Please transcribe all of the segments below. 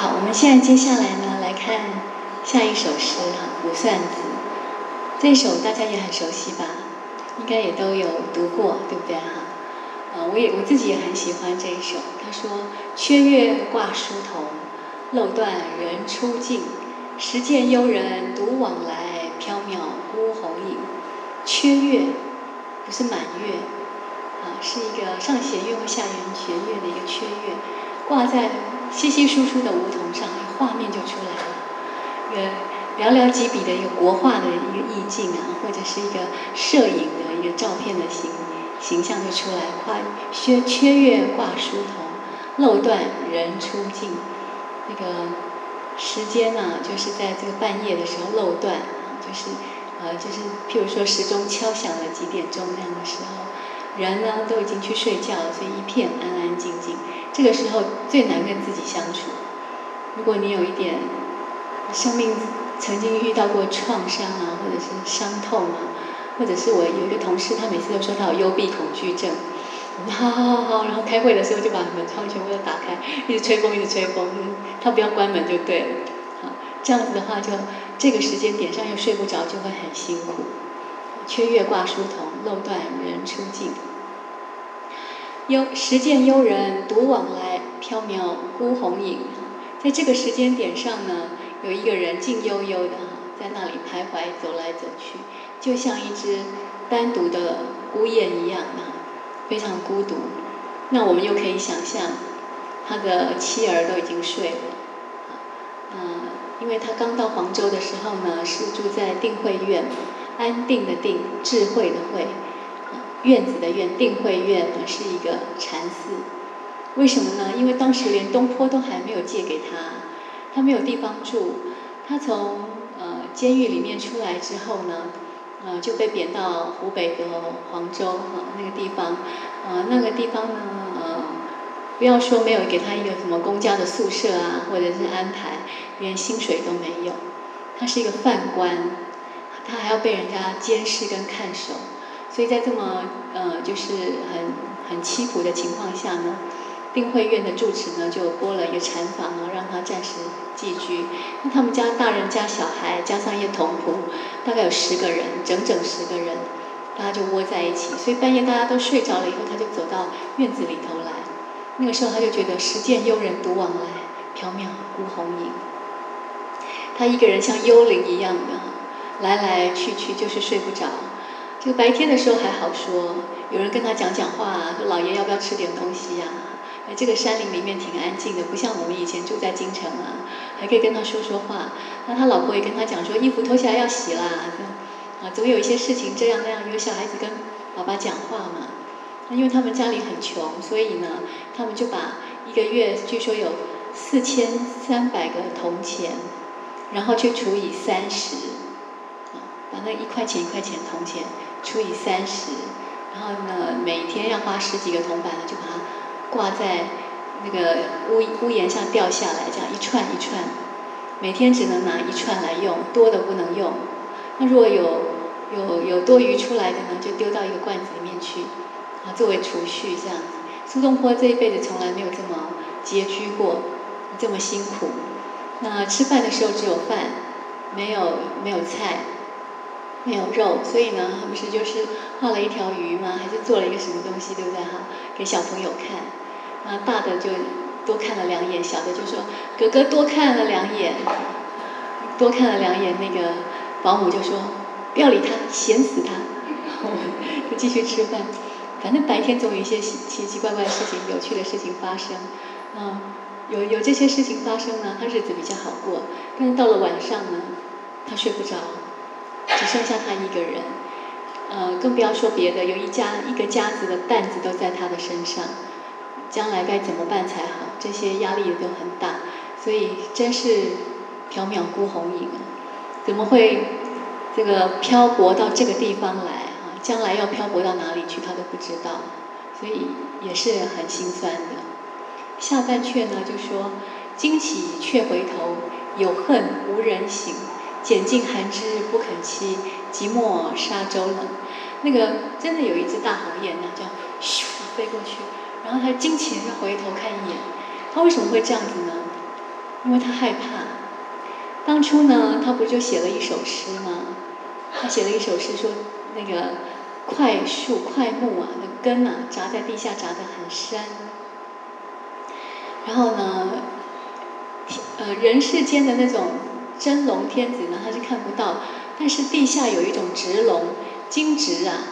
好，我们现在接下来呢，来看下一首诗哈，《卜算子》。这首大家也很熟悉吧？应该也都有读过，对不对哈？啊，我也我自己也很喜欢这一首。他说：“缺月挂疏桐，漏断人初静。时见幽人独往来，缥缈孤鸿影。”缺月不是满月啊，是一个上弦月或下弦弦月的一个缺月，挂在稀稀疏疏的梧桐上，画面就出来了。呃。寥寥几笔的一个国画的一个意境啊，或者是一个摄影的一个照片的形形象就出来。跨缺缺月挂疏桐，漏断人初静。那个时间呢，就是在这个半夜的时候漏断，就是呃，就是譬如说时钟敲响了几点钟那样的时候，人呢都已经去睡觉了，所以一片安安静静。这个时候最难跟自己相处。如果你有一点生命。曾经遇到过创伤啊，或者是伤痛啊，或者是我有一个同事，他每次都说他有幽闭恐惧症。好好好好，然后开会的时候就把门窗全部都打开，一直吹风，一直吹风，他不要关门就对了。好，这样子的话，就这个时间点上又睡不着，就会很辛苦。缺月挂疏桐，漏断人初静。幽时见幽人独往来，缥缈孤鸿影。在这个时间点上呢。有一个人静悠悠的在那里徘徊走来走去，就像一只单独的孤雁一样啊，非常孤独。那我们又可以想象，他的妻儿都已经睡了，嗯，因为他刚到黄州的时候呢，是住在定慧院，安定的定，智慧的慧，院子的院，定慧院呢是一个禅寺。为什么呢？因为当时连东坡都还没有借给他。他没有地方住，他从呃监狱里面出来之后呢，呃就被贬到湖北的黄州啊那个地方，呃那个地方呢呃不要说没有给他一个什么公家的宿舍啊，或者是安排，连薪水都没有，他是一个犯官，他还要被人家监视跟看守，所以在这么呃就是很很凄苦的情况下呢。定慧院的住持呢，就拨了一个禅房呢，让他暂时寄居。那他们家大人加小孩，加上一些童仆，大概有十个人，整整十个人，大家就窝在一起。所以半夜大家都睡着了以后，他就走到院子里头来。那个时候他就觉得时见幽人独往来，缥缈孤鸿影。他一个人像幽灵一样的来来去去，就是睡不着。这个白天的时候还好说，有人跟他讲讲话，说老爷要不要吃点东西呀？这个山林里面挺安静的，不像我们以前住在京城啊，还可以跟他说说话。那他老婆也跟他讲说，衣服脱下来要洗啦，啊，总有一些事情这样那样。有小孩子跟爸爸讲话嘛。那因为他们家里很穷，所以呢，他们就把一个月据说有四千三百个铜钱，然后去除以三十，啊，把那一块钱一块钱铜钱除以三十，然后呢，每天要花十几个铜板呢，就把它。挂在那个屋屋檐上掉下来，这样一串一串，每天只能拿一串来用，多的不能用。那如果有有有多余出来的呢，就丢到一个罐子里面去，啊，作为储蓄这样子。苏东坡这一辈子从来没有这么拮据过，这么辛苦。那吃饭的时候只有饭，没有没有菜，没有肉，所以呢，不是就是画了一条鱼吗？还是做了一个什么东西，对不对哈？给小朋友看。啊，大的就多看了两眼，小的就说：“哥哥多看了两眼，多看了两眼。”那个保姆就说：“不要理他，闲死他。”就继续吃饭。反正白天总有一些奇奇怪怪的事情、有趣的事情发生。嗯，有有这些事情发生呢，他日子比较好过。但是到了晚上呢，他睡不着，只剩下他一个人。呃，更不要说别的，有一家一个家子的担子都在他的身上。将来该怎么办才好？这些压力也都很大，所以真是缥缈孤鸿影啊！怎么会这个漂泊到这个地方来啊？将来要漂泊到哪里去，他都不知道，所以也是很心酸的。下半阙呢，就说：“惊起却回头，有恨无人省。拣尽寒枝不肯栖，寂寞沙洲冷。”那个真的有一只大鸿雁呢，叫咻飞过去。然后他惊奇的回头看一眼，他为什么会这样子呢？因为他害怕。当初呢，他不就写了一首诗吗？他写了一首诗说，那个快树、快木啊，那根啊，扎在地下扎得很深。然后呢，呃，人世间的那种真龙天子呢，他是看不到，但是地下有一种直龙，金直啊，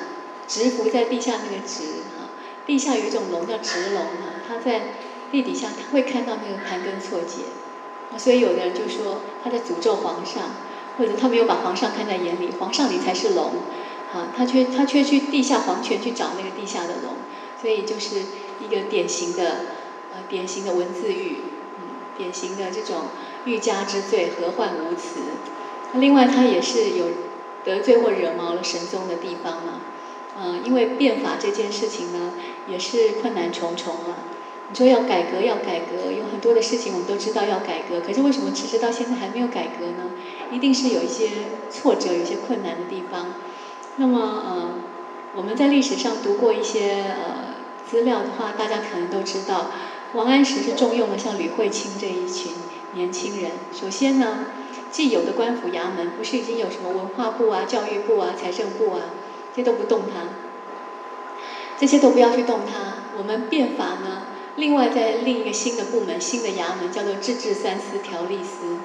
直伏在地下那个直哈，地下有一种龙叫直龙哈，他在地底下他会看到那个盘根错节，所以有的人就说他在诅咒皇上，或者他没有把皇上看在眼里，皇上你才是龙，啊，他却他却去地下黄泉去找那个地下的龙，所以就是一个典型的。呃典型的文字狱，嗯，典型的这种欲加之罪，何患无辞？另外，他也是有得罪或惹毛了神宗的地方嘛，嗯，因为变法这件事情呢，也是困难重重啊。你说要改革，要改革，有很多的事情我们都知道要改革，可是为什么迟迟到现在还没有改革呢？一定是有一些挫折，有一些困难的地方。那么，呃，我们在历史上读过一些呃资料的话，大家可能都知道。王安石是重用了像吕惠卿这一群年轻人。首先呢，既有的官府衙门不是已经有什么文化部啊、教育部啊、财政部啊，这些都不动它，这些都不要去动它。我们变法呢，另外在另一个新的部门、新的衙门叫做自治三司条例司。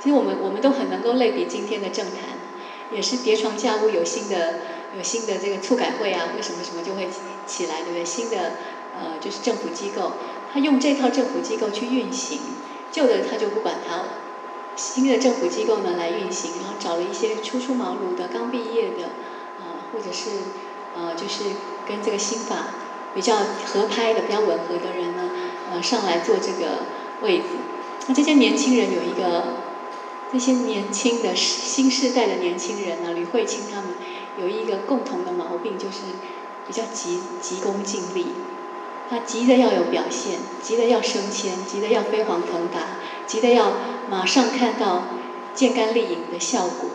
其实我们我们都很能够类比今天的政坛，也是叠床架屋，有新的有新的这个促改会啊，或什么什么就会起来，对不对？新的呃就是政府机构。他用这套政府机构去运行，旧的他就不管他了。新的政府机构呢来运行，然后找了一些初出茅庐的、刚毕业的，呃，或者是呃，就是跟这个新法比较合拍的、比较吻合的人呢，呃，上来做这个位子。那这些年轻人有一个，这些年轻的新世代的年轻人呢，吕慧卿他们有一个共同的毛病，就是比较急急功近利。他急的要有表现，急的要升迁，急的要飞黄腾达，急的要马上看到建干立影的效果。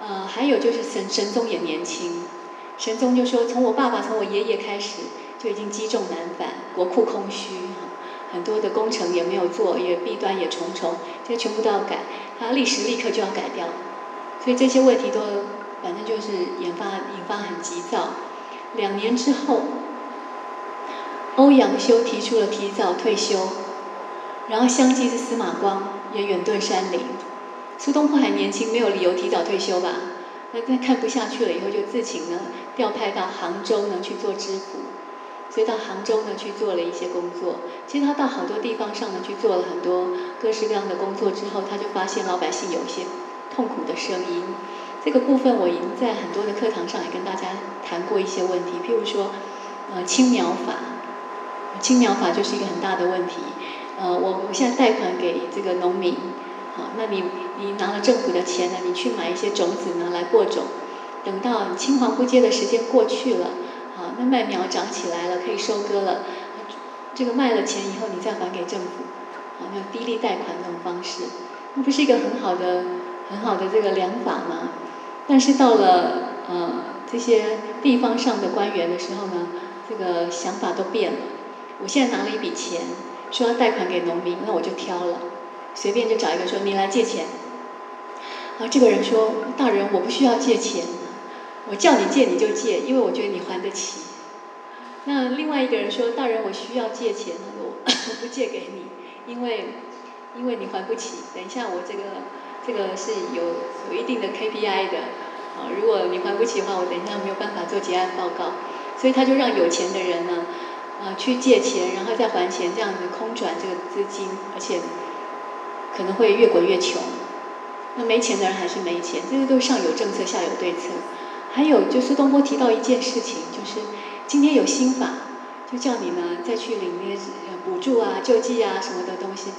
呃，还有就是神神宗也年轻，神宗就说从我爸爸从我爷爷开始就已经积重难返，国库空虚，很多的工程也没有做，也弊端也重重，这全部都要改，他立时立刻就要改掉，所以这些问题都反正就是引发引发很急躁。两年之后。欧阳修提出了提早退休，然后相继是司马光也远遁山林。苏东坡还年轻，没有理由提早退休吧？那在看不下去了以后，就自请呢调派到杭州呢去做知府，所以到杭州呢去做了一些工作。其实他到好多地方上呢去做了很多各式各样的工作之后，他就发现老百姓有一些痛苦的声音。这个部分我已经在很多的课堂上也跟大家谈过一些问题，譬如说，呃，青苗法。青苗法就是一个很大的问题，呃，我我现在贷款给这个农民，好，那你你拿了政府的钱呢，你去买一些种子呢来播种，等到青黄不接的时间过去了，好，那麦苗长起来了，可以收割了，这个卖了钱以后你再还给政府，好，那低利贷款这种方式，那不是一个很好的很好的这个良法吗？但是到了呃这些地方上的官员的时候呢，这个想法都变了。我现在拿了一笔钱，说要贷款给农民，那我就挑了，随便就找一个说你来借钱。啊，这个人说大人我不需要借钱，我叫你借你就借，因为我觉得你还得起。那另外一个人说大人我需要借钱，我我不借给你，因为因为你还不起。等一下我这个这个是有有一定的 KPI 的，啊，如果你还不起的话，我等一下没有办法做结案报告。所以他就让有钱的人呢。呃，去借钱，然后再还钱，这样子空转这个资金，而且可能会越滚越穷。那没钱的人还是没钱，这个都是上有政策，下有对策。还有，就苏东坡提到一件事情，就是今天有新法，就叫你呢再去领那些补助啊、救济啊什么的东西。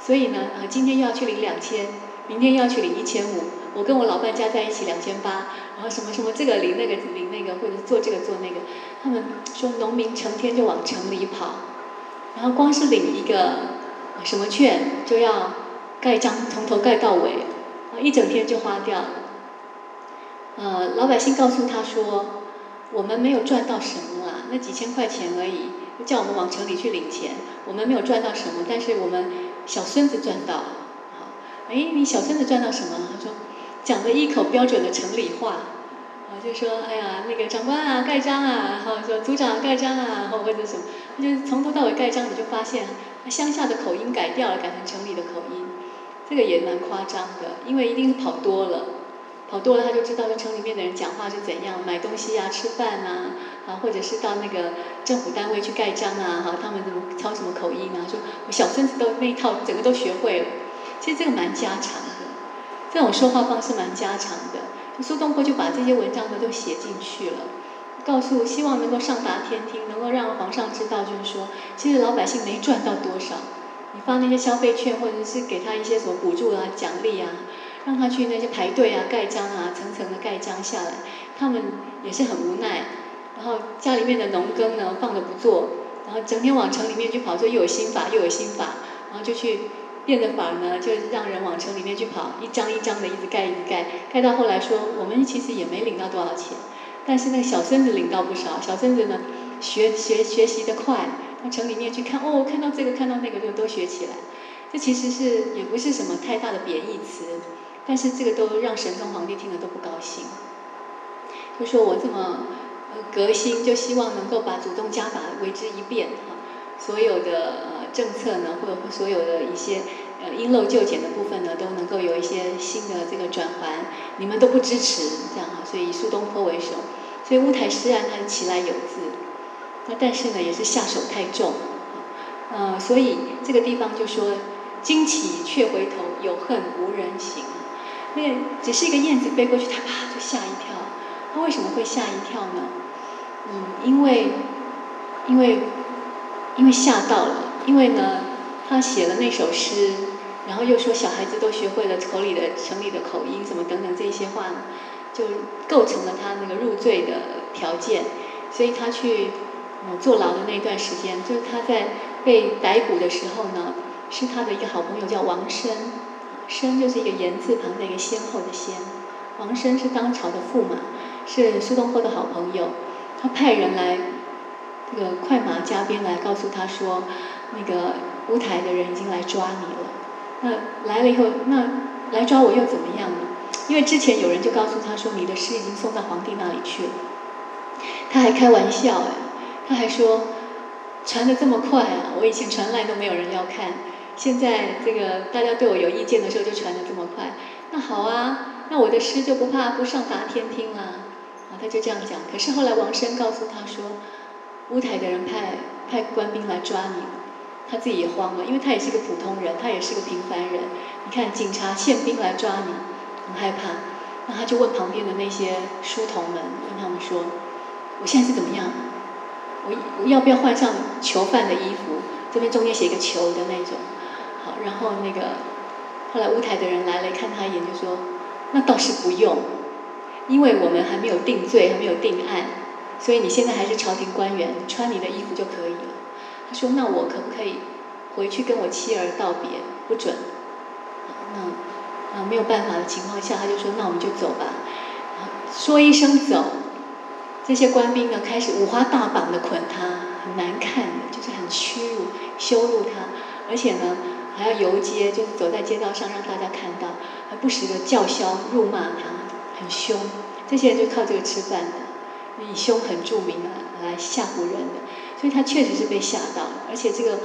所以呢，呃，今天又要去领两千，明天要去领一千五。我跟我老伴加在一起两千八，然后什么什么这个领那个领那个，或者做这个做那个。他们说农民成天就往城里跑，然后光是领一个什么券就要盖章，从头盖到尾，一整天就花掉。呃，老百姓告诉他说，我们没有赚到什么啦，那几千块钱而已，叫我们往城里去领钱，我们没有赚到什么，但是我们小孙子赚到，哎，你小孙子赚到什么了？他说讲了一口标准的城里话，啊，就说哎呀，那个长官啊，盖章啊，然后说组长盖章啊，或或者什么，他就从头到尾盖章，你就发现乡下的口音改掉了，改成城里的口音，这个也蛮夸张的，因为一定是跑多了。跑多了，他就知道说城里面的人讲话是怎样，买东西啊、吃饭呐，啊，或者是到那个政府单位去盖章啊，哈，他们怎么操什么口音啊？说我小孙子都那一套整个都学会了。其实这个蛮家常的，这种说话方式蛮家常的。苏东坡就把这些文章呢都写进去了，告诉希望能够上达天听，能够让皇上知道，就是说其实老百姓没赚到多少，你发那些消费券或者是给他一些什么补助啊、奖励啊。让他去那些排队啊、盖章啊、层层的盖章下来，他们也是很无奈。然后家里面的农耕呢放着不做，然后整天往城里面去跑，说又有新法又有新法，然后就去变着法呢，就让人往城里面去跑，一张一张的一直盖一直盖，盖到后来说我们其实也没领到多少钱，但是那个小孙子领到不少，小孙子呢学学学习的快，到城里面去看哦，看到这个看到那个就都学起来，这其实是也不是什么太大的贬义词。但是这个都让神宗皇帝听了都不高兴，就说我这么革新，就希望能够把主动家法为之一变哈，所有的政策呢，或者所有的一些呃因陋就简的部分呢，都能够有一些新的这个转环，你们都不支持这样哈，所以以苏东坡为首，所以乌台诗案它其来有自，那但是呢也是下手太重，呃所以这个地方就说惊起却回头，有恨无人省。那只是一个燕子飞过去，他啪就吓一跳。他为什么会吓一跳呢？嗯，因为，因为，因为吓到了。因为呢，他写了那首诗，然后又说小孩子都学会了口里的城里的口音，什么等等这些话，就构成了他那个入罪的条件。所以他去坐牢的那段时间，就是他在被逮捕的时候呢，是他的一个好朋友叫王生。生就是一个言字旁的一个先后的先，王生是当朝的驸马，是苏东坡的好朋友。他派人来这个快马加鞭来告诉他说，那个乌台的人已经来抓你了。那来了以后，那来抓我又怎么样呢？因为之前有人就告诉他说，你的诗已经送到皇帝那里去了。他还开玩笑哎，他还说传的这么快啊，我以前传来都没有人要看。现在这个大家对我有意见的时候，就传的这么快。那好啊，那我的诗就不怕不上达天听啦。啊，他就这样讲。可是后来王生告诉他说，乌台的人派派官兵来抓你了，他自己也慌了，因为他也是个普通人，他也是个平凡人。你看警察宪兵来抓你，很害怕。那他就问旁边的那些书童们，跟他们说，我现在是怎么样？我我要不要换上囚犯的衣服？这边中间写一个囚的那种。好，然后那个后来乌台的人来了，看他一眼就说：“那倒是不用，因为我们还没有定罪，还没有定案，所以你现在还是朝廷官员，穿你的衣服就可以了。”他说：“那我可不可以回去跟我妻儿道别？”不准。那啊没有办法的情况下，他就说：“那我们就走吧。”说一声走，这些官兵呢开始五花大绑的捆他，很难看的，就是很屈辱、羞辱他，而且呢。还要游街，就是走在街道上让大家看到，还不时的叫嚣、辱骂他，很凶。这些人就靠这个吃饭的，以凶狠著名的来吓唬人的。所以他确实是被吓到。而且这个，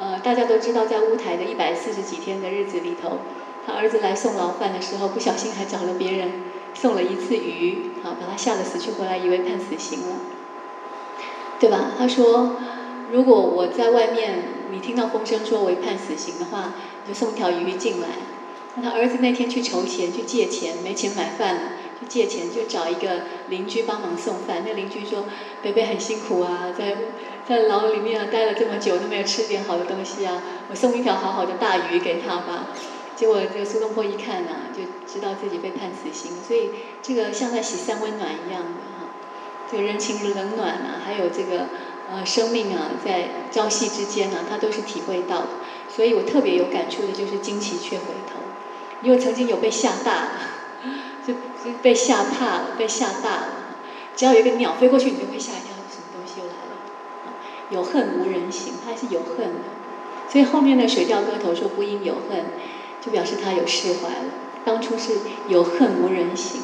呃，大家都知道，在乌台的一百四十几天的日子里头，他儿子来送牢饭的时候，不小心还找了别人送了一次鱼，好把他吓得死去活来，以为判死刑了，对吧？他说。如果我在外面，你听到风声说我判死刑的话，你就送条鱼进来。那他儿子那天去筹钱，去借钱，没钱买饭了，去借钱，就找一个邻居帮忙送饭。那邻居说：“北北很辛苦啊，在在牢里面啊待了这么久，都没有吃点好的东西啊，我送一条好好的大鱼给他吧。”结果这个苏东坡一看呐，就知道自己被判死刑，所以这个像在洗三温暖一样的哈，这个人情冷暖啊，还有这个。呃，生命啊，在朝夕之间呢，他都是体会到的。所以我特别有感触的就是惊奇却回头。因为曾经有被吓大了，就就被吓怕了，被吓大了。只要有一个鸟飞过去，你就会吓一跳，有恨无人省，他是有恨的。所以后面的《水调歌头》说不应有恨，就表示他有释怀了。当初是有恨无人省。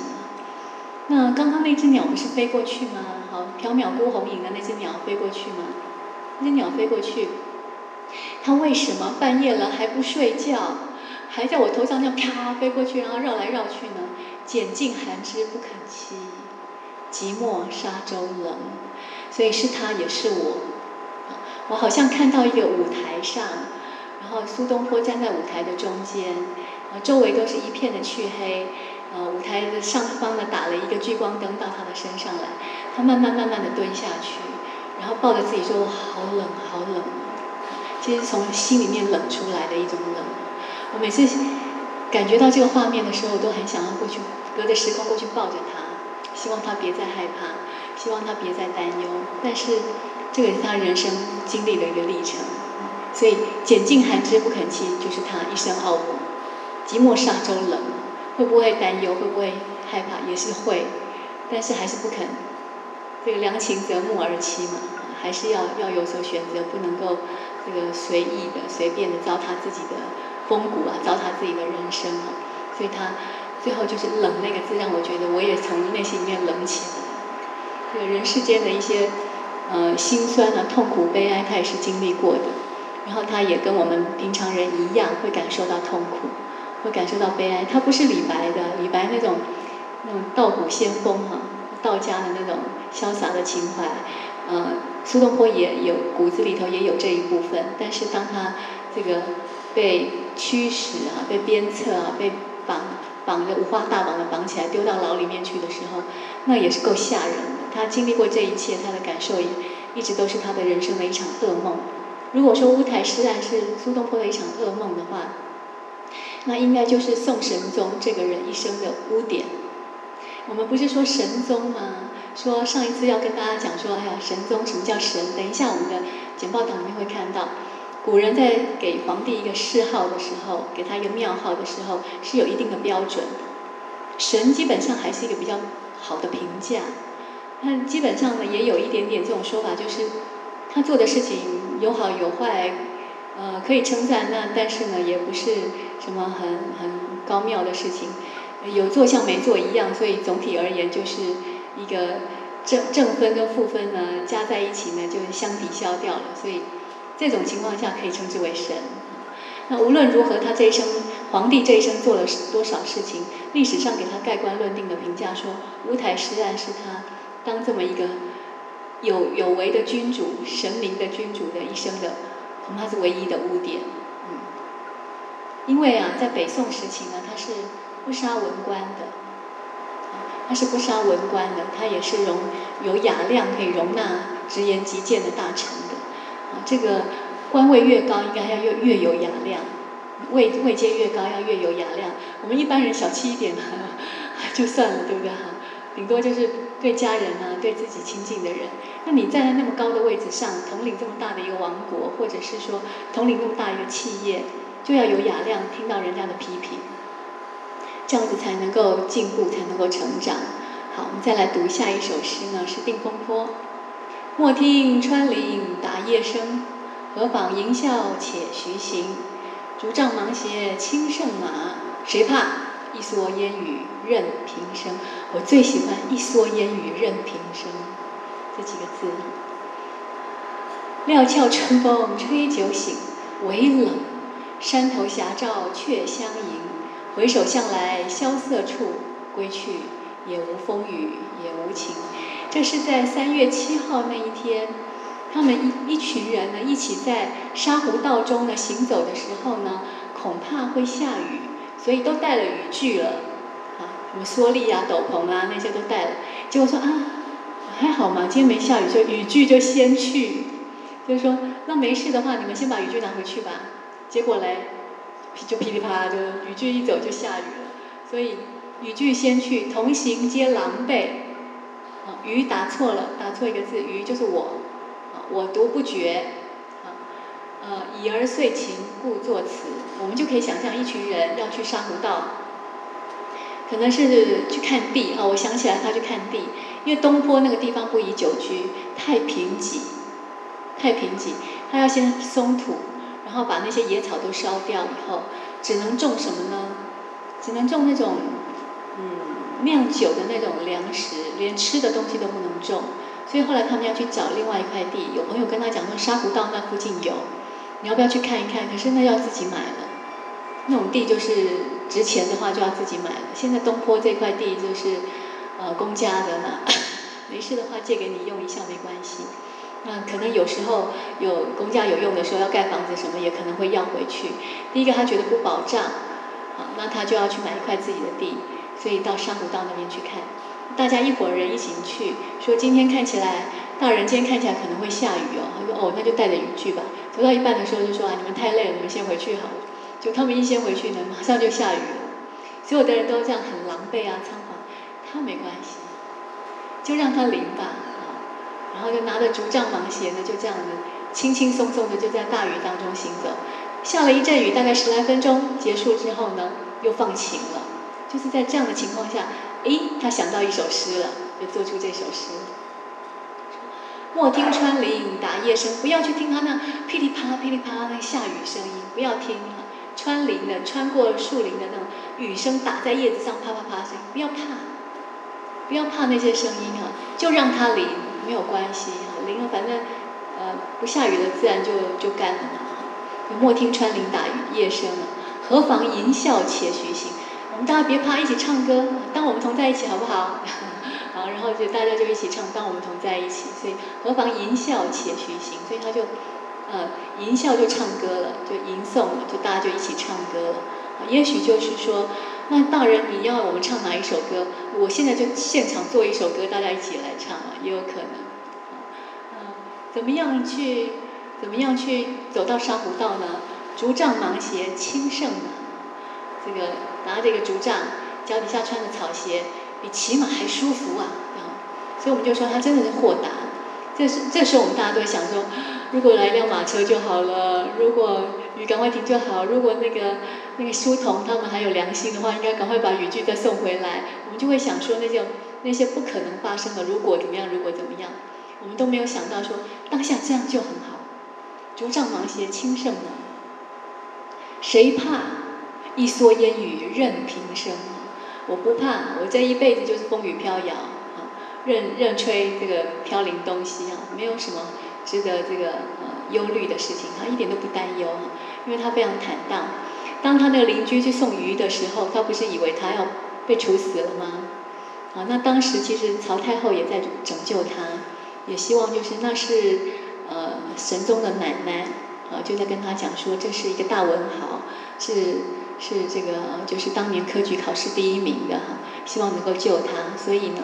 那刚刚那只鸟不是飞过去吗？好，缥缈孤鸿影的那只鸟飞过去吗？那只鸟飞过去，它为什么半夜了还不睡觉，还在我头上这样啪飞过去，然后绕来绕去呢？拣尽寒枝不肯栖，寂寞沙洲冷。所以是他，也是我。我好像看到一个舞台上，然后苏东坡站在舞台的中间，呃，周围都是一片的黢黑，呃，舞台的上方呢打了一个聚光灯到他的身上来，他慢慢慢慢的蹲下去，然后抱着自己说：“我好冷，好冷。”其实从心里面冷出来的一种冷。我每次感觉到这个画面的时候，我都很想要过去，隔着时空过去抱着他，希望他别再害怕，希望他别再担忧。但是。这个是他人生经历的一个历程，所以拣尽寒枝不肯栖，就是他一生傲骨。寂寞沙洲冷，会不会担忧？会不会害怕？也是会，但是还是不肯。这个良禽择木而栖嘛，还是要要有所选择，不能够这个随意的、随便的糟蹋自己的风骨啊，糟蹋自己的人生啊。所以他最后就是冷那个字，让我觉得我也从内心里面冷起来。这个人世间的一些。呃，心酸啊，痛苦、悲哀，他也是经历过的。然后他也跟我们平常人一样，会感受到痛苦，会感受到悲哀。他不是李白的，李白那种那种道骨仙风哈，道家的那种潇洒的情怀。呃，苏东坡也有骨子里头也有这一部分。但是当他这个被驱使啊，被鞭策啊，被绑绑着五花大绑的绑起来，丢到牢里面去的时候，那也是够吓人的。他经历过这一切，他的感受也一直都是他的人生的一场噩梦。如果说乌台诗案是苏东坡的一场噩梦的话，那应该就是宋神宗这个人一生的污点。我们不是说神宗吗？说上一次要跟大家讲说，哎呀，神宗什么叫神？等一下我们的简报档里面会看到，古人在给皇帝一个谥号的时候，给他一个庙号的时候，是有一定的标准的。神基本上还是一个比较好的评价。那基本上呢，也有一点点这种说法，就是他做的事情有好有坏，呃，可以称赞，那但是呢，也不是什么很很高妙的事情，有做像没做一样，所以总体而言就是一个正正分跟负分呢加在一起呢，就相抵消掉了，所以这种情况下可以称之为神。那无论如何，他这一生皇帝这一生做了多少事情，历史上给他盖棺论定的评价说，乌台诗案是他。当这么一个有有为的君主、神明的君主的一生的，恐怕是唯一的污点。嗯，因为啊，在北宋时期呢，他是不杀文官的，他是不杀文官的，他也是容有雅量可以容纳直言极谏的大臣的。啊，这个官位越高，应该要越越有雅量，位位阶越高要越有雅量。我们一般人小气一点 就算了，对不对哈？顶多就是对家人啊，对自己亲近的人。那你站在那么高的位置上，统领这么大的一个王国，或者是说统领那么大一个企业，就要有雅量，听到人家的批评，这样子才能够进步，才能够成长。好，我们再来读下一首诗呢，是《定风波》。莫听穿林打叶声，何妨吟啸且徐行。竹杖芒鞋轻胜马，谁怕？一蓑烟雨任平生，我最喜欢“一蓑烟雨任平生”这几个字。料峭春风吹酒醒，微冷，山头斜照却相迎。回首向来萧瑟处，归去，也无风雨也无晴。这是在三月七号那一天，他们一一群人呢，一起在沙湖道中呢行走的时候呢，恐怕会下雨。所以都带了雨具了，啊，什么蓑笠啊、斗篷啊那些都带了。结果说啊，还好嘛，今天没下雨，就雨具就先去。就是说，那没事的话，你们先把雨具拿回去吧。结果嘞，就噼里啪啦，就雨具一走就下雨了。所以雨具先去，同行皆狼狈。啊，鱼答错了，答错一个字，鱼就是我，啊，我读不绝。呃，已而遂晴，故作词。我们就可以想象，一群人要去沙湖道，可能是去看地啊。我想起来，他去看地，因为东坡那个地方不宜久居，太贫瘠，太贫瘠。他要先松土，然后把那些野草都烧掉以后，只能种什么呢？只能种那种嗯酿酒的那种粮食，连吃的东西都不能种。所以后来他们要去找另外一块地，有朋友跟他讲说沙湖道那附近有，你要不要去看一看？可是那要自己买了，那种地就是值钱的话就要自己买了。现在东坡这块地就是呃公家的呢，没事的话借给你用一下没关系。那可能有时候有公家有用的时候要盖房子什么也可能会要回去。第一个他觉得不保障，好，那他就要去买一块自己的地，所以到沙湖道那边去看。大家一伙人一起去，说今天看起来大人今天看起来可能会下雨哦。他说哦，那就带着雨具吧。走到一半的时候就说啊，你们太累了，你们先回去好了。就他们一先回去呢，马上就下雨了。所有的人都这样很狼狈啊，仓皇。他没关系，就让他淋吧。然后就拿着竹杖芒鞋呢，就这样子轻轻松松的就在大雨当中行走。下了一阵雨，大概十来分钟结束之后呢，又放晴了。就是在这样的情况下，诶，他想到一首诗了，就做出这首诗。莫听穿林打叶声，不要去听他那噼里啪啦、噼里啪啦那下雨声音，不要听穿林的、穿过树林的那种雨声打在叶子上啪啪啪声，不要怕，不要怕那些声音啊，就让它淋。没有关系哈，淋了反正，呃，不下雨了，自然就就干了嘛哈。莫听穿林打叶声了，何妨吟啸且徐行。我们大家别怕，一起唱歌，当我们同在一起好不好？然后就大家就一起唱，当我们同在一起。所以何妨吟啸且徐行，所以他就，呃，吟啸就唱歌了，就吟诵了，就大家就一起唱歌了。也许就是说。那大人，你要我们唱哪一首歌？我现在就现场做一首歌，大家一起来唱啊，也有可能。嗯，怎么样去，怎么样去走到沙湖道呢？竹杖芒鞋轻胜马，这个拿这个竹杖，脚底下穿的草鞋，比骑马还舒服啊！啊，所以我们就说他真的是豁达。这是这时候我们大家都想说，如果来一辆马车就好了，如果雨赶快停就好，如果那个。那个书童他们还有良心的话，应该赶快把雨具再送回来。我们就会想说，那些那些不可能发生的，如果怎么样，如果怎么样，我们都没有想到说，当下这样就很好。竹杖芒鞋轻胜马，谁怕一蓑烟雨任平生？我不怕，我这一辈子就是风雨飘摇啊，任任吹这个飘零东西啊，没有什么值得这个呃忧虑的事情，他一点都不担忧，因为他非常坦荡。当他那个邻居去送鱼的时候，他不是以为他要被处死了吗？啊，那当时其实曹太后也在拯救他，也希望就是那是呃神宗的奶奶啊，就在跟他讲说这是一个大文豪，是是这个就是当年科举考试第一名的哈，希望能够救他，所以呢，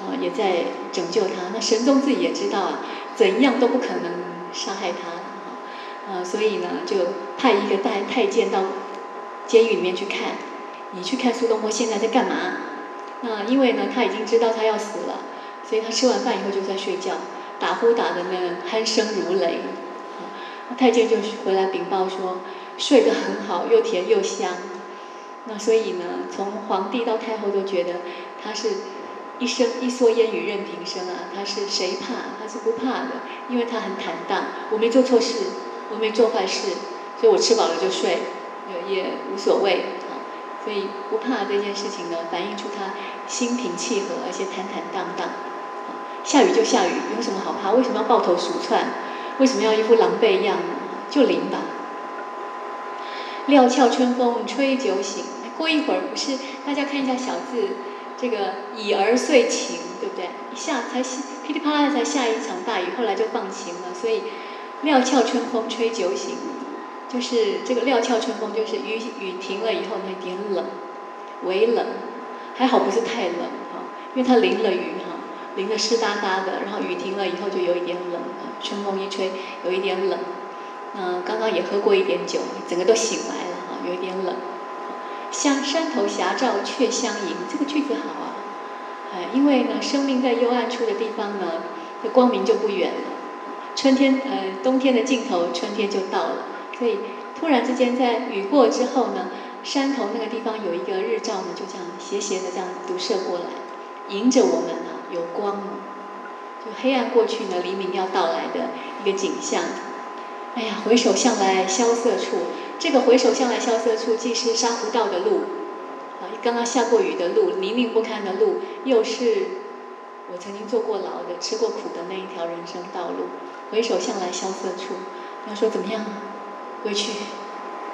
啊也在拯救他。那神宗自己也知道啊，怎样都不可能杀害他啊，所以呢就派一个太太监到。监狱里面去看，你去看苏东坡现在在干嘛？那因为呢，他已经知道他要死了，所以他吃完饭以后就在睡觉，打呼打的呢鼾声如雷。那太监就回来禀报说，睡得很好，又甜又香。那所以呢，从皇帝到太后都觉得他是一生一蓑烟雨任平生啊，他是谁怕？他是不怕的，因为他很坦荡。我没做错事，我没做坏事，所以我吃饱了就睡。也无所谓啊，所以不怕这件事情呢，反映出他心平气和，而且坦坦荡荡。下雨就下雨，有什么好怕？为什么要抱头鼠窜？为什么要一副狼狈样？就淋吧。料峭春风吹酒醒，过一会儿不是？大家看一下小字，这个已而遂晴，对不对？一下才噼里啪啦才下一场大雨，后来就放晴了。所以料峭春风吹酒醒。就是这个料峭春风，就是雨雨停了以后那点冷，微冷，还好不是太冷哈，因为它淋了雨哈，淋得湿哒哒的，然后雨停了以后就有一点冷了，春风一吹有一点冷，嗯，刚刚也喝过一点酒，整个都醒来了哈，有一点冷。像山头霞照却相迎，这个句子好啊，哎，因为呢，生命在幽暗处的地方呢，这光明就不远了，春天呃冬天的尽头，春天就到了。所以突然之间，在雨过之后呢，山头那个地方有一个日照呢，就这样斜斜的这样独射过来，迎着我们啊，有光，就黑暗过去呢，黎明要到来的一个景象。哎呀，回首向来萧瑟处。这个回首向来萧瑟处，既是沙湖道的路，啊，刚刚下过雨的路，泥泞不堪的路，又是我曾经坐过牢的、吃过苦的那一条人生道路。回首向来萧瑟处，要说怎么样？回去，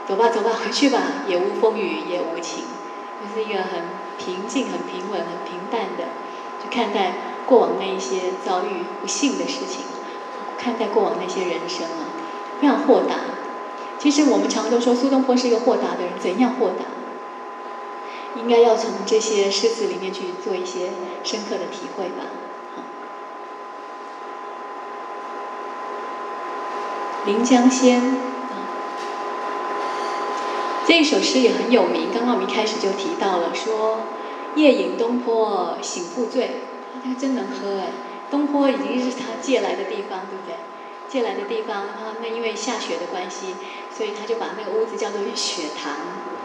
走吧，走吧，回去吧。也无风雨也无晴，就是一个很平静、很平稳、很平淡的去看待过往那一些遭遇不幸的事情，看待过往那些人生啊，要豁达。其实我们常都说苏东坡是一个豁达的人，怎样豁达？应该要从这些诗词里面去做一些深刻的体会吧。《临江仙》这首诗也很有名。刚刚我们一开始就提到了，说夜饮东坡醒复醉，他真能喝哎！东坡已经是他借来的地方，对不对？借来的地方啊，那因为下雪的关系，所以他就把那个屋子叫做雪堂，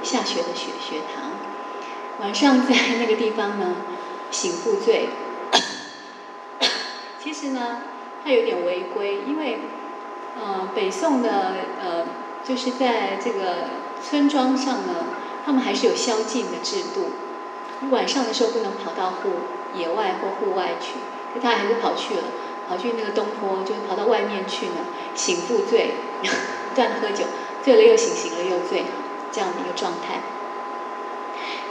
下雪的雪雪堂。晚上在那个地方呢，醒复醉。其实呢，他有点违规，因为呃，北宋的呃，就是在这个。村庄上呢，他们还是有宵禁的制度。晚上的时候不能跑到户野外或户外去，可他还是跑去了，跑去那个东坡，就跑到外面去呢，醒复醉，不 断喝酒，醉了又醒，醒了又醉，这样的一个状态。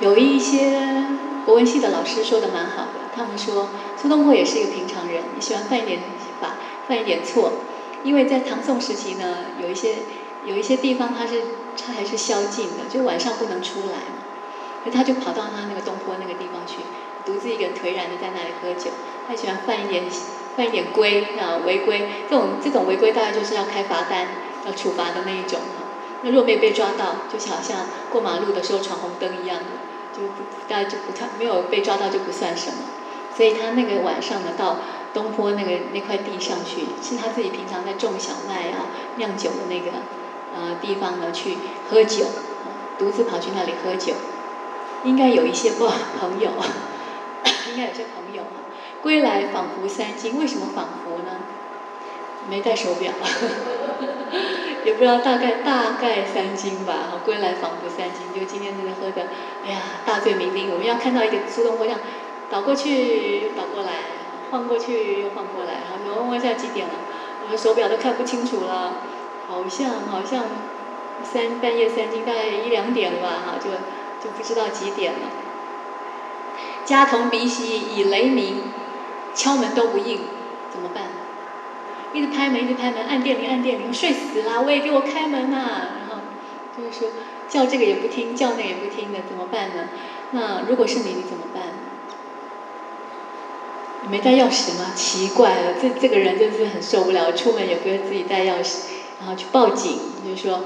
有一些国文系的老师说的蛮好的，他们说苏东坡也是一个平常人，喜欢犯一点法，犯一点错，因为在唐宋时期呢，有一些。有一些地方他是他还是宵禁的，就晚上不能出来嘛，所以他就跑到他那个东坡那个地方去，独自一个人颓然的在那里喝酒。他喜欢犯一点犯一点规啊，违规这种这种违规大概就是要开罚单要处罚的那一种哈。那若没有被抓到，就是好像过马路的时候闯红灯一样的，就不大概就不太没有被抓到就不算什么。所以他那个晚上呢，到东坡那个那块地上去，是他自己平常在种小麦啊酿酒的那个。呃，地方呢去喝酒，独自跑去那里喝酒，应该有一些不朋友，应该有些朋友啊。归来仿佛三更，为什么仿佛呢？没戴手表，也不知道大概大概三更吧。归来仿佛三更，就今天真的喝的，哎呀，大醉酩酊。我们要看到一个苏东坡这样倒过去又倒过来，晃过去又晃过来，然后问问现在几点了？我的手表都看不清楚了。好像好像三半夜三更，大概一两点吧，哈，就就不知道几点了。家童鼻息已雷鸣，敲门都不应，怎么办？一直拍门，一直拍门，按电铃，按电铃，睡死啦！喂，给我开门呐！然后就是说叫这个也不听，叫那个也不听的，怎么办呢？那如果是你，你怎么办？你没带钥匙吗？奇怪了，这这个人真是很受不了，出门也不会自己带钥匙。然后去报警，就说，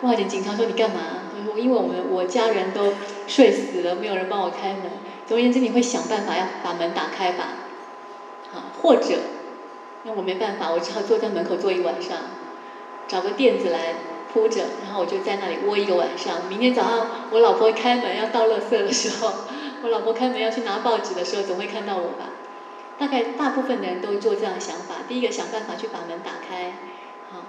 报警，警察说你干嘛？他说因为我们我家人都睡死了，没有人帮我开门。总而言之，你会想办法要把门打开吧？或者，那我没办法，我只好坐在门口坐一晚上，找个垫子来铺着，然后我就在那里窝一个晚上。明天早上我老婆开门要倒垃圾的时候，我老婆开门要去拿报纸的时候，总会看到我吧？大概大部分的人都做这样的想法。第一个想办法去把门打开。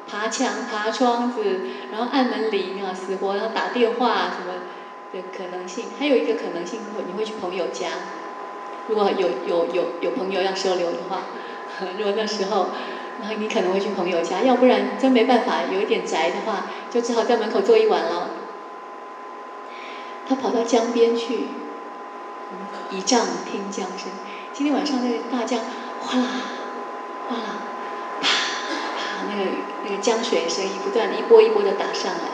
爬墙、爬窗子，然后按门铃啊，死活要打电话什么的可能性。还有一个可能性，你会去朋友家。如果有有有有朋友要收留的话，如果那时候，然后你可能会去朋友家。要不然真没办法，有一点宅的话，就只好在门口坐一晚了。他跑到江边去，倚杖听江声。今天晚上那个大江，哗啦，哗啦。啪啪那个那个江水声音不断的一波一波的打上来，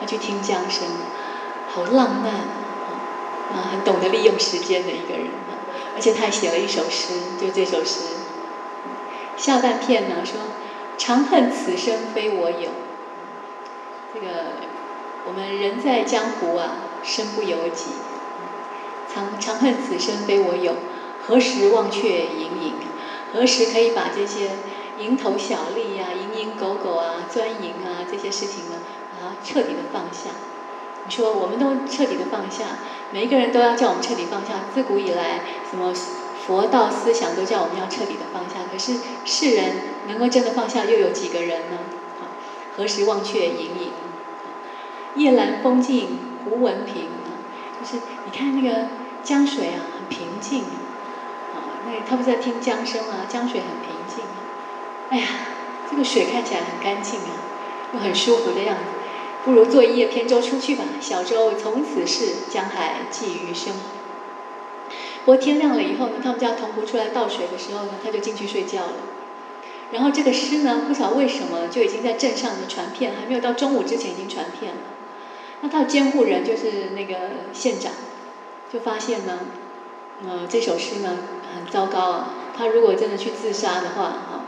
他去听江声，好浪漫啊！很懂得利用时间的一个人！而且他还写了一首诗，就这首诗，下半片呢说：“长恨此生非我有。”这个我们人在江湖啊，身不由己。长长恨此生非我有，何时忘却营营？何时可以把这些？蝇头小利呀，蝇营狗苟啊，钻营啊，这些事情呢，啊，彻底的放下。你说，我们都彻底的放下，每一个人都要叫我们彻底放下。自古以来，什么佛道思想都叫我们要彻底的放下。可是世人能够真的放下，又有几个人呢？何时忘却营营？夜阑风静胡文平，就是你看那个江水啊，很平静啊，那他不是在听江声啊，江水很平静。哎呀，这个水看起来很干净啊，又很舒服的样子，不如坐一叶扁舟出去吧。小舟从此逝，江海寄余生。不过天亮了以后呢，他们家童仆出来倒水的时候呢，他就进去睡觉了。然后这个诗呢，不晓得为什么就已经在镇上的传遍，还没有到中午之前已经传遍了。那他的监护人就是那个县长，就发现呢，呃，这首诗呢很糟糕啊。他如果真的去自杀的话，哈，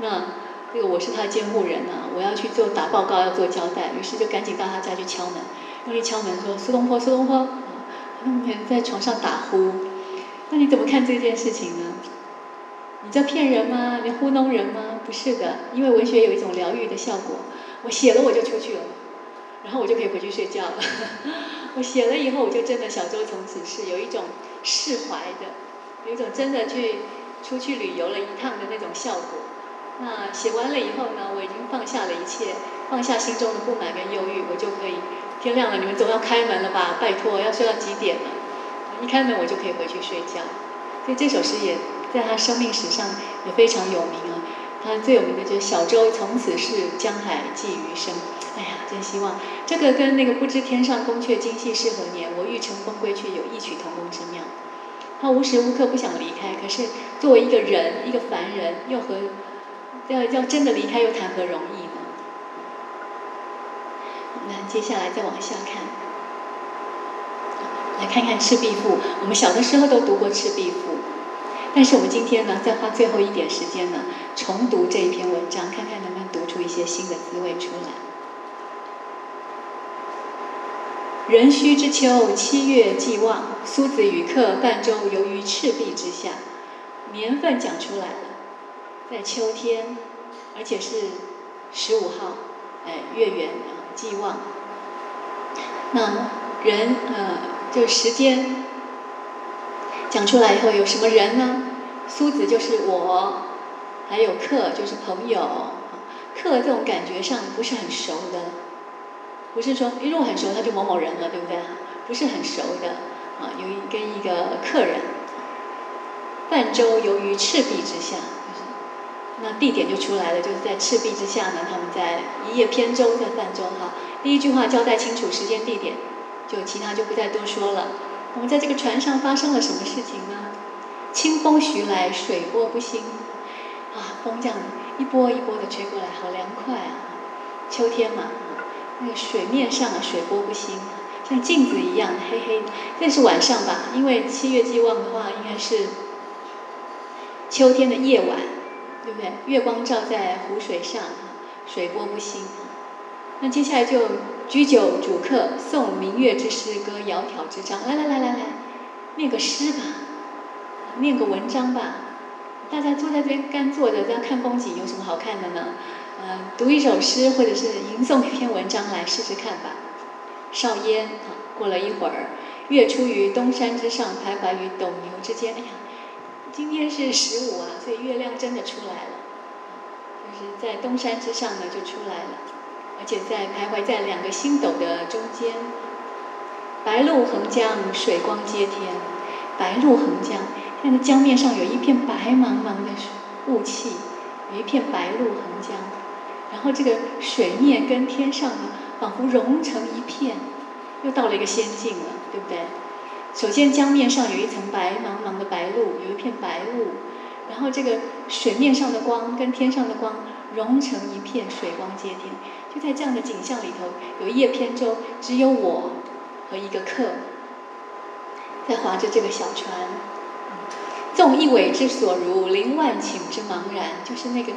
那这个我是他的监护人啊，我要去做打报告，要做交代。于是就赶紧到他家去敲门，用力敲门说：“苏东坡，苏东坡。”啊，他在床上打呼。那你怎么看这件事情呢？你在骗人吗？你糊弄人吗？不是的，因为文学有一种疗愈的效果。我写了我就出去了，然后我就可以回去睡觉了。我写了以后，我就真的小周从此是有一种释怀的，有一种真的去出去旅游了一趟的那种效果。那写完了以后呢，我已经放下了一切，放下心中的不满跟忧郁，我就可以天亮了，你们总要开门了吧？拜托，要睡到几点了？一开门我就可以回去睡觉，所以这首诗也在他生命史上也非常有名啊。他最有名的就是“小舟从此逝，江海寄余生”。哎呀，真希望这个跟那个“不知天上宫阙，今夕是何年，我欲乘风归去”有异曲同工之妙。他无时无刻不想离开，可是作为一个人，一个凡人，又和要要真的离开，又谈何容易呢？那接下来再往下看。来看看《赤壁赋》，我们小的时候都读过《赤壁赋》，但是我们今天呢，再花最后一点时间呢，重读这一篇文章，看看能不能读出一些新的滋味出来。壬戌之秋，七月既望，苏子与客泛舟游于赤壁之下。年份讲出来了，在秋天，而且是十五号，哎，月圆啊既望。那人呃。就时间讲出来以后，有什么人呢？苏子就是我，还有客就是朋友。客这种感觉上不是很熟的，不是说如果很熟他就某某人了，对不对？不是很熟的啊，有一跟一个客人泛舟游于赤壁之下，那地点就出来了，就是在赤壁之下呢。他们在一叶扁舟在泛舟哈。第一句话交代清楚时间地点。就其他就不再多说了。我们在这个船上发生了什么事情呢？清风徐来，水波不兴。啊，风这样一波一波的吹过来，好凉快啊！秋天嘛，那个水面上啊，水波不兴，像镜子一样黑黑的。这是晚上吧？因为七月既望的话，应该是秋天的夜晚，对不对？月光照在湖水上，水波不兴。那接下来就。居酒主客，诵明月之诗歌，窈窕之章。来来来来来，念个诗吧，念个文章吧。大家坐在这边干坐着，在看风景，有什么好看的呢？嗯，读一首诗，或者是吟诵一篇文章来试试看吧。少焉，过了一会儿，月出于东山之上，徘徊于斗牛之间。哎呀，今天是十五啊，所以月亮真的出来了，就是在东山之上呢，就出来了。而且在徘徊在两个星斗的中间，白露横江，水光接天。白露横江，看着江面上有一片白茫茫的雾气，有一片白露横江，然后这个水面跟天上呢，仿佛融成一片，又到了一个仙境了，对不对？首先江面上有一层白茫茫的白露，有一片白雾，然后这个水面上的光跟天上的光融成一片，水光接天。就在这样的景象里头，有一叶扁舟，只有我和一个客在划着这个小船。纵一苇之所如，凌万顷之茫然，就是那个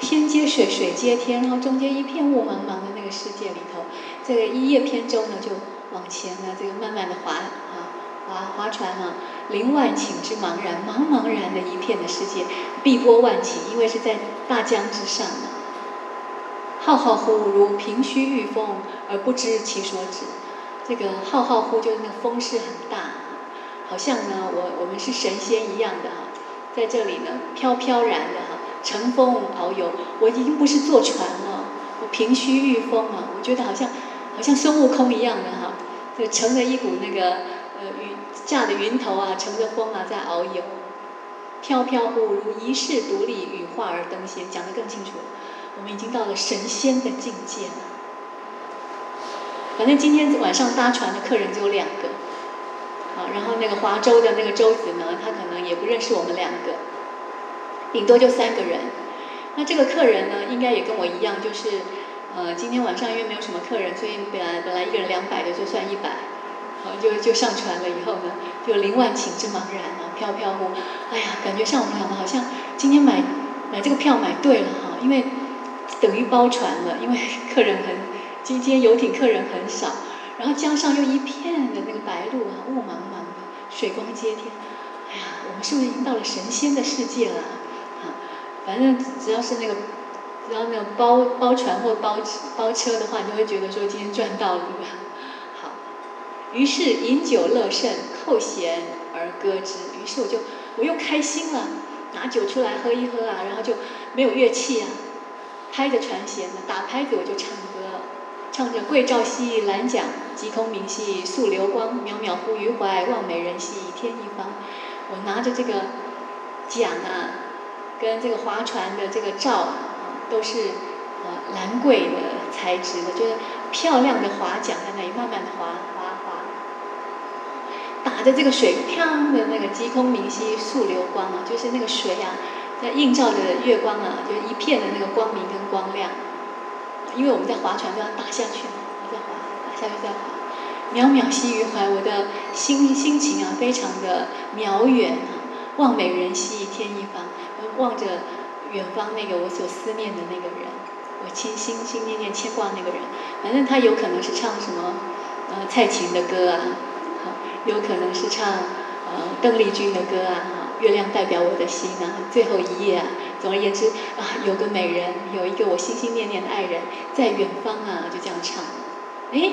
天接水，水接天，然后中间一片雾茫茫的那个世界里头，这个一叶扁舟呢，就往前呢，这个慢慢的划，划划船啊，林万顷之茫然，茫茫然的一片的世界，碧波万顷，因为是在大江之上呢。浩浩乎如凭虚御风而不知其所止，这个浩浩乎就是那个风势很大，好像呢我我们是神仙一样的哈，在这里呢飘飘然的哈，乘风遨游。我已经不是坐船了，我凭虚御风啊，我觉得好像好像孙悟空一样的哈，就乘了一股那个呃云驾着云头啊，乘着风啊在遨游，飘飘忽如一世独立，羽化而登仙，讲得更清楚，我们已经到了神仙的境界了。反正今天晚上搭船的客人只有两个，啊，然后那个划舟的那个舟子呢，他可能也不认识我们两个，顶多就三个人。那这个客人呢，应该也跟我一样，就是，呃，今天晚上因为没有什么客人，所以本来本来一个人两百的就算一百，好就就上船了以后呢，就林万顷之茫然啊，飘飘忽，哎呀，感觉上我们两个好像今天买买这个票买对了哈，因为等于包船了，因为客人很。今天游艇客人很少，然后江上又一片的那个白鹭啊，雾茫茫的，水光接天。哎呀，我们是不是已经到了神仙的世界了？啊，反正只要是那个，只要那个包包船或包包车的话，你就会觉得说今天赚到了，对吧？于是饮酒乐甚，扣弦而歌之。于是我就我又开心了，拿酒出来喝一喝啊，然后就没有乐器啊，拍着船弦呢，打拍子我就唱歌。唱着桂棹兮兰桨，击空明兮溯流光。渺渺乎于怀，望美人兮天一方。我拿着这个桨啊，跟这个划船的这个棹，都是呃兰桂的材质的，就是漂亮的划桨在那里慢慢的划，在这个水漂的那个击空明兮溯流光啊，就是那个水啊，在映照着月光啊，就一片的那个光明跟光亮。因为我们在划船，就要打下去嘛，我在划，打下去再划。渺渺兮于怀，我的心心情啊，非常的渺远啊。望美人兮天一方，望着远方那个我所思念的那个人，我心心心念念牵挂那个人。反正他有可能是唱什么呃蔡琴的歌啊，有可能是唱呃邓丽君的歌啊，月亮代表我的心啊，最后一夜啊。总而言之啊，有个美人，有一个我心心念念的爱人，在远方啊，就这样唱。哎，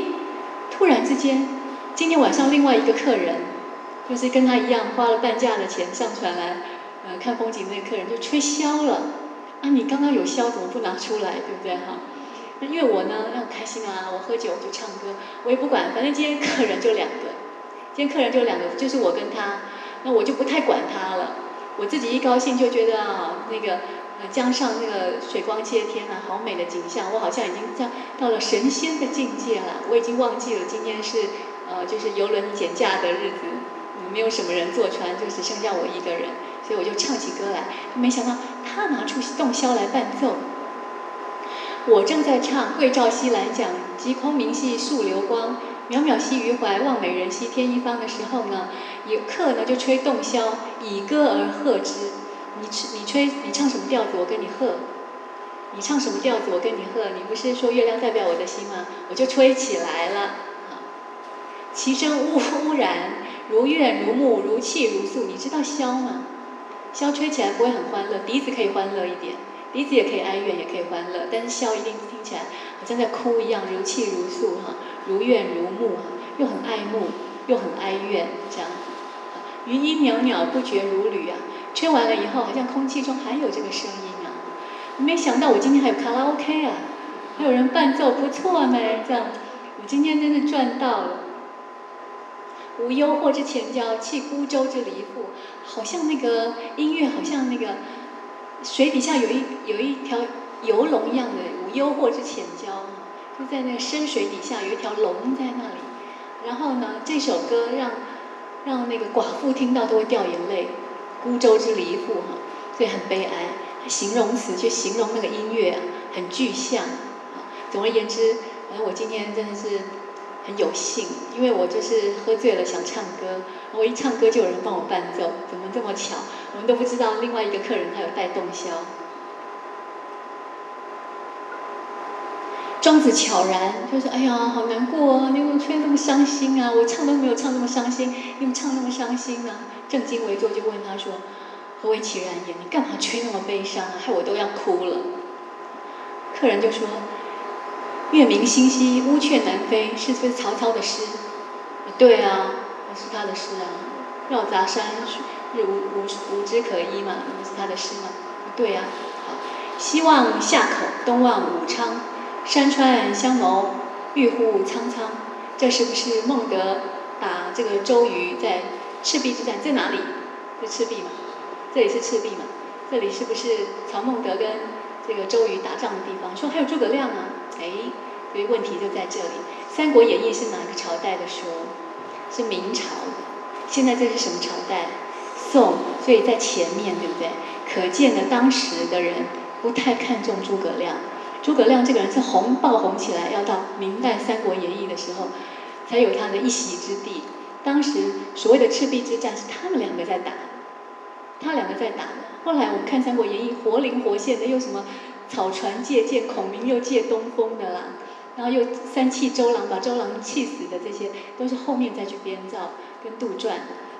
突然之间，今天晚上另外一个客人，就是跟他一样花了半价的钱上船来，呃，看风景那个客人就吹箫了。啊，你刚刚有箫怎么不拿出来，对不对哈？那因为我呢，很开心啊，我喝酒我就唱歌，我也不管，反正今天客人就两个，今天客人就两个，就是我跟他，那我就不太管他了。我自己一高兴就觉得啊，那个呃江上那个水光接天啊，好美的景象，我好像已经到到了神仙的境界了。我已经忘记了今天是呃就是游轮减价的日子，没有什么人坐船，就只剩下我一个人，所以我就唱起歌来。没想到他拿出洞箫来伴奏，我正在唱桂棹兮兰桨，击空明兮溯流光。渺渺兮于怀，望美人兮天一方的时候呢，有客呢就吹洞箫，以歌而和之。你吹你吹你唱什么调子，我跟你和；你唱什么调子，我跟你和。你不是说月亮代表我的心吗？我就吹起来了。其声呜呜然，如怨如慕，如泣如诉。你知道箫吗？箫吹起来不会很欢乐，笛子可以欢乐一点，笛子也可以哀怨，也可以欢乐，但是箫一定听起来好像在哭一样，如泣如诉哈。如怨如慕，又很爱慕，又很哀怨，这样。余音袅袅，不绝如缕啊！吹完了以后，好像空气中还有这个声音啊！没想到我今天还有卡拉 OK 啊，还有人伴奏，不错呢。这样，我今天真的赚到了。无忧惑之潜交，弃孤舟之离妇，好像那个音乐，好像那个水底下有一有一条游龙一样的无忧惑之潜交。就在那深水底下有一条龙在那里，然后呢，这首歌让让那个寡妇听到都会掉眼泪，孤舟之离妇哈，所以很悲哀。形容词去形容那个音乐啊，很具象。总而言之，反正我今天真的是很有幸，因为我就是喝醉了想唱歌，我一唱歌就有人帮我伴奏，怎么这么巧？我们都不知道另外一个客人他有带动箫。庄子悄然就说：“哎呀，好难过啊！你怎么吹那么伤心啊？我唱都没有唱那么伤心，你怎么唱那么伤心呢？”正襟危坐就问他说：“何为其然也？你干嘛吹那么悲伤啊？害我都要哭了。”客人就说：“月明星稀，乌鹊南飞，是不是曹操的诗？”“对啊，是他的诗啊。”“绕杂山，日无无无枝可依嘛，那是他的诗嘛。”“对啊。”“好，西望夏口，东望武昌。”山川相谋，郁乎苍苍。这是不是孟德打这个周瑜在赤壁之战？在哪里？在赤壁嘛？这里是赤壁嘛？这里是不是曹孟德跟这个周瑜打仗的地方？说还有诸葛亮啊？哎，所以问题就在这里。《三国演义》是哪个朝代的书？是明朝的。现在这是什么朝代？宋。所以在前面，对不对？可见呢，当时的人不太看重诸葛亮。诸葛亮这个人是红爆红起来，要到明代《三国演义》的时候，才有他的一席之地。当时所谓的赤壁之战是他们两个在打，他两个在打。后来我们看《三国演义》，活灵活现的又什么草船借箭，孔明又借东风的啦，然后又三气周郎把周郎气死的，这些都是后面再去编造跟杜撰。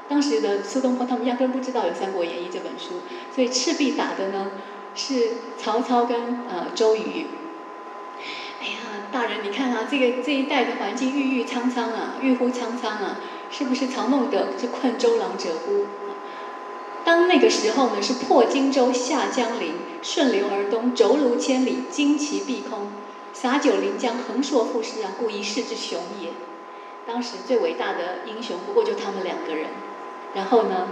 当时的苏东坡他们压根不知道有《三国演义》这本书，所以赤壁打的呢是曹操跟呃周瑜。哎呀，大人你看啊，这个这一代的环境郁郁苍苍啊，郁乎苍苍啊，是不是曹孟德是困周郎者乎？当那个时候呢，是破荆州，下江陵，顺流而东，轴卢千里，旌旗蔽空，洒九临江，横槊赋诗啊，故一世之雄也。当时最伟大的英雄，不过就他们两个人。然后呢？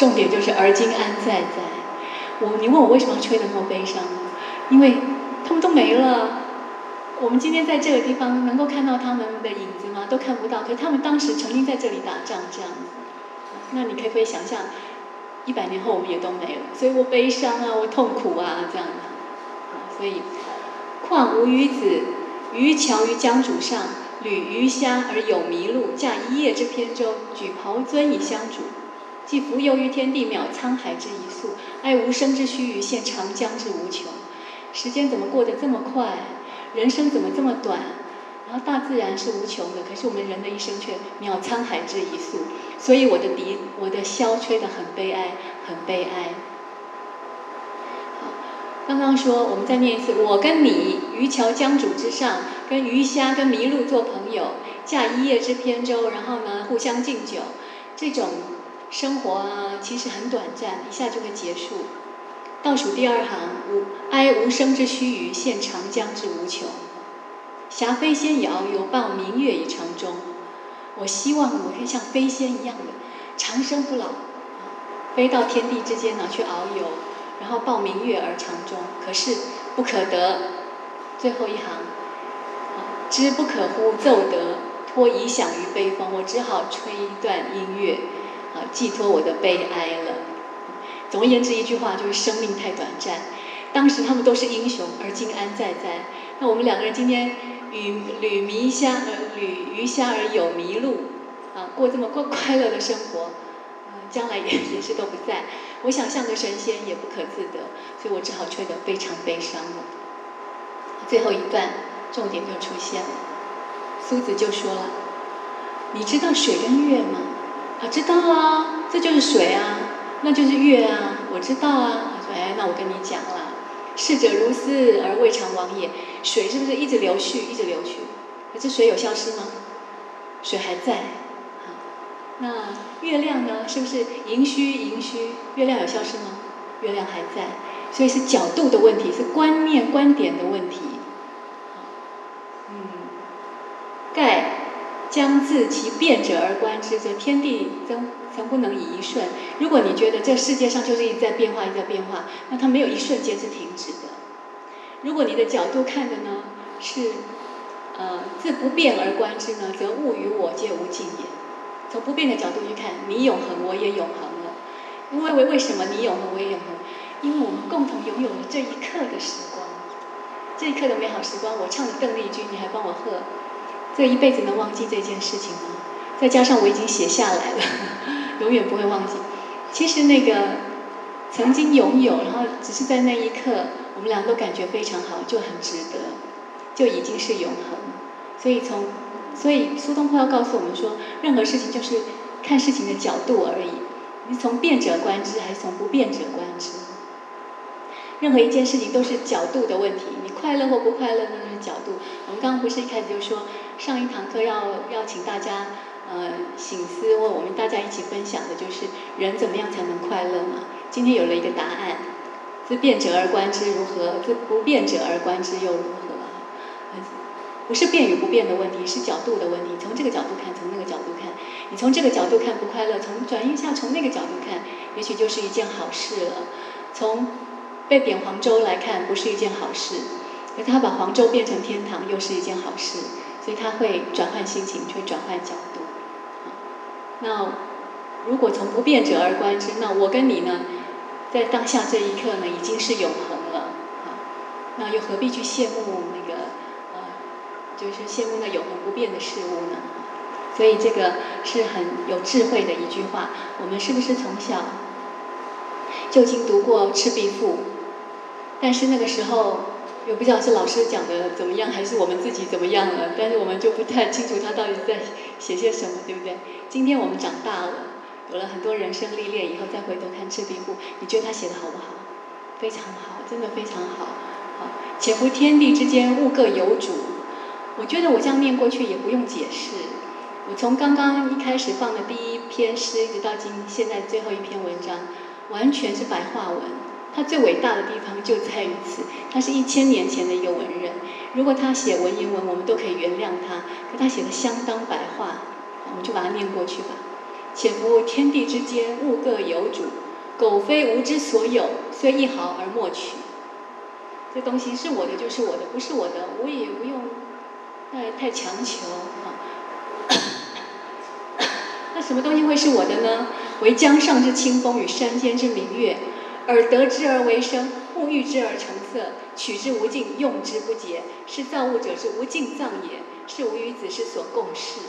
重点就是而今安在在？我你问我为什么吹得那么悲伤？因为他们都没了。我们今天在这个地方能够看到他们的影子吗？都看不到。可是他们当时曾经在这里打仗，这样子。那你可不可以想象，一百年后我们也都没了？所以我悲伤啊，我痛苦啊，这样的。所以，况无鱼子，渔樵于江渚上。侣鱼虾而有麋鹿，驾一叶之扁舟，举匏樽以相属。既浮游于天地，渺沧海之一粟，哀吾生之须臾，羡长江之无穷。时间怎么过得这么快？人生怎么这么短？然后大自然是无穷的，可是我们人的一生却渺沧海之一粟。所以我的笛，我的箫吹得很悲哀，很悲哀。刚刚说，我们再念一次。我跟你渔樵江渚之上，跟鱼虾、跟麋鹿做朋友，驾一叶之扁舟，然后呢，互相敬酒。这种生活啊，其实很短暂，一下就会结束。倒数第二行，无哀吾生之须臾，羡长江之无穷。霞飞仙以遨游，抱明月以长终。我希望我可以像飞仙一样的长生不老，飞到天地之间呢，去遨游。然后抱明月而长终，可是不可得。最后一行，知不可乎奏得，托遗响于悲风。我只好吹一段音乐，啊，寄托我的悲哀了。总而言之，一句话就是生命太短暂。当时他们都是英雄，而今安在哉？那我们两个人今天与旅迷虾，呃，旅鱼虾而有麋鹿，啊，过这么过 快乐的生活。将来也也是都不在，我想像个神仙也不可自得，所以我只好吹得非常悲伤了。最后一段重点就出现了，苏子就说了：“你知道水跟月吗？”啊，知道啊，这就是水啊，那就是月啊，我知道啊。他说：“哎，那我跟你讲了，逝者如斯而未尝往也。水是不是一直流去，一直流去？可是水有消失吗？水还在。”那月亮呢？是不是盈虚盈虚？月亮有消失吗？月亮还在，所以是角度的问题，是观念观点的问题。嗯，盖将自其变者而观之，则天地曾曾不能以一瞬。如果你觉得这世界上就是一直在变化，一直在变化，那它没有一瞬间是停止的。如果你的角度看的呢，是呃自不变而观之呢，则物与我皆无尽也。从不变的角度去看，你永恒，我也永恒了。因为为为什么你永恒，我也永恒？因为我们共同拥有了这一刻的时光，这一刻的美好时光。我唱的邓丽君，你还帮我喝，这一辈子能忘记这件事情吗？再加上我已经写下来了，永远不会忘记。其实那个曾经拥有，然后只是在那一刻，我们俩都感觉非常好，就很值得，就已经是永恒。所以从。所以苏东坡要告诉我们说，任何事情就是看事情的角度而已。你从变者观之，还是从不变者观之？任何一件事情都是角度的问题。你快乐或不快乐，那是角度。我们刚刚不是一开始就说，上一堂课要要请大家呃醒思，或我们大家一起分享的就是人怎么样才能快乐嘛？今天有了一个答案，自变者而观之如何？自不变者而观之又如何？不是变与不变的问题，是角度的问题。从这个角度看，从那个角度看，你从这个角度看不快乐，从转一下从那个角度看，也许就是一件好事了。从被贬黄州来看，不是一件好事；而他把黄州变成天堂，又是一件好事。所以他会转换心情，会转换角度。那如果从不变者而观之，那我跟你呢，在当下这一刻呢，已经是永恒了。那又何必去羡慕那个？就是羡慕那永恒不变的事物呢，所以这个是很有智慧的一句话。我们是不是从小就经读过《赤壁赋》？但是那个时候也不知道是老师讲的怎么样，还是我们自己怎么样了？但是我们就不太清楚他到底在写些什么，对不对？今天我们长大了，有了很多人生历练以后，再回头看《赤壁赋》，你觉得他写的好不好？非常好，真的非常好。好，且夫天地之间，物各有主。我觉得我这样念过去也不用解释。我从刚刚一开始放的第一篇诗，一直到今现在最后一篇文章，完全是白话文。他最伟大的地方就在于此。他是一千年前的一个文人，如果他写文言文，我们都可以原谅他。可他写的相当白话，我们就把它念过去吧。且夫天地之间，物各有主，苟非吾之所有，虽一毫而莫取。这东西是我的就是我的，不是我的我也不用。太太强求啊！那什么东西会是我的呢？为江上之清风与山间之明月，耳得之而为声，目遇之而成色，取之无尽，用之不竭，是造物者之无尽藏也，是吾与子之所共事。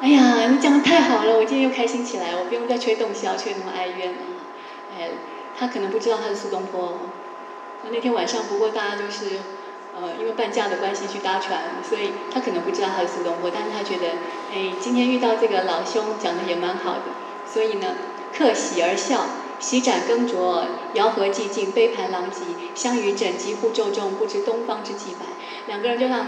哎呀，你讲的太好了，我今天又开心起来，我不用再吹洞箫，吹那么哀怨了。哎，他可能不知道他是苏东坡。那天晚上，不过大家就是。呃，因为半价的关系去搭船，所以他可能不知道他是苏东坡，但是他觉得，哎，今天遇到这个老兄讲的也蛮好的，所以呢，客喜而笑，洗盏更酌，肴核寂静，杯盘狼藉，相与枕藉互骤中，不知东方之既白。两个人就像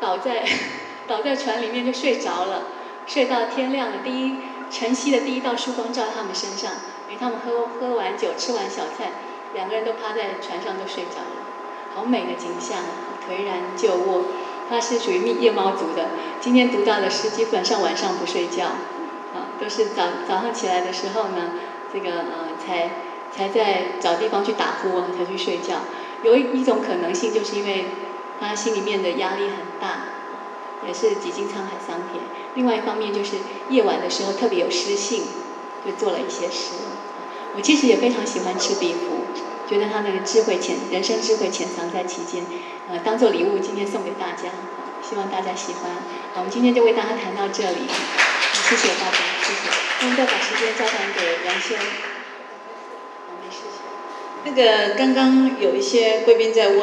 倒在 倒在船里面就睡着了，睡到天亮了，第一晨曦的第一道曙光照在他们身上，哎，他们喝喝完酒，吃完小菜，两个人都趴在船上都睡着了。好美的景象，颓然就卧。他是属于夜猫族的。今天读到的诗，基本上晚上不睡觉，啊，都是早早上起来的时候呢，这个呃，才才在找地方去打呼啊才去睡觉。有一一种可能性，就是因为他心里面的压力很大，也是几经沧海桑田。另外一方面，就是夜晚的时候特别有诗性，就做了一些诗。我其实也非常喜欢《赤壁赋》。觉得他那个智慧潜，人生智慧潜藏在其间，呃，当做礼物今天送给大家，希望大家喜欢。我们今天就为大家谈到这里，谢谢大家，谢谢。那我们再把时间交还给杨先。那个刚刚有一些贵宾在问。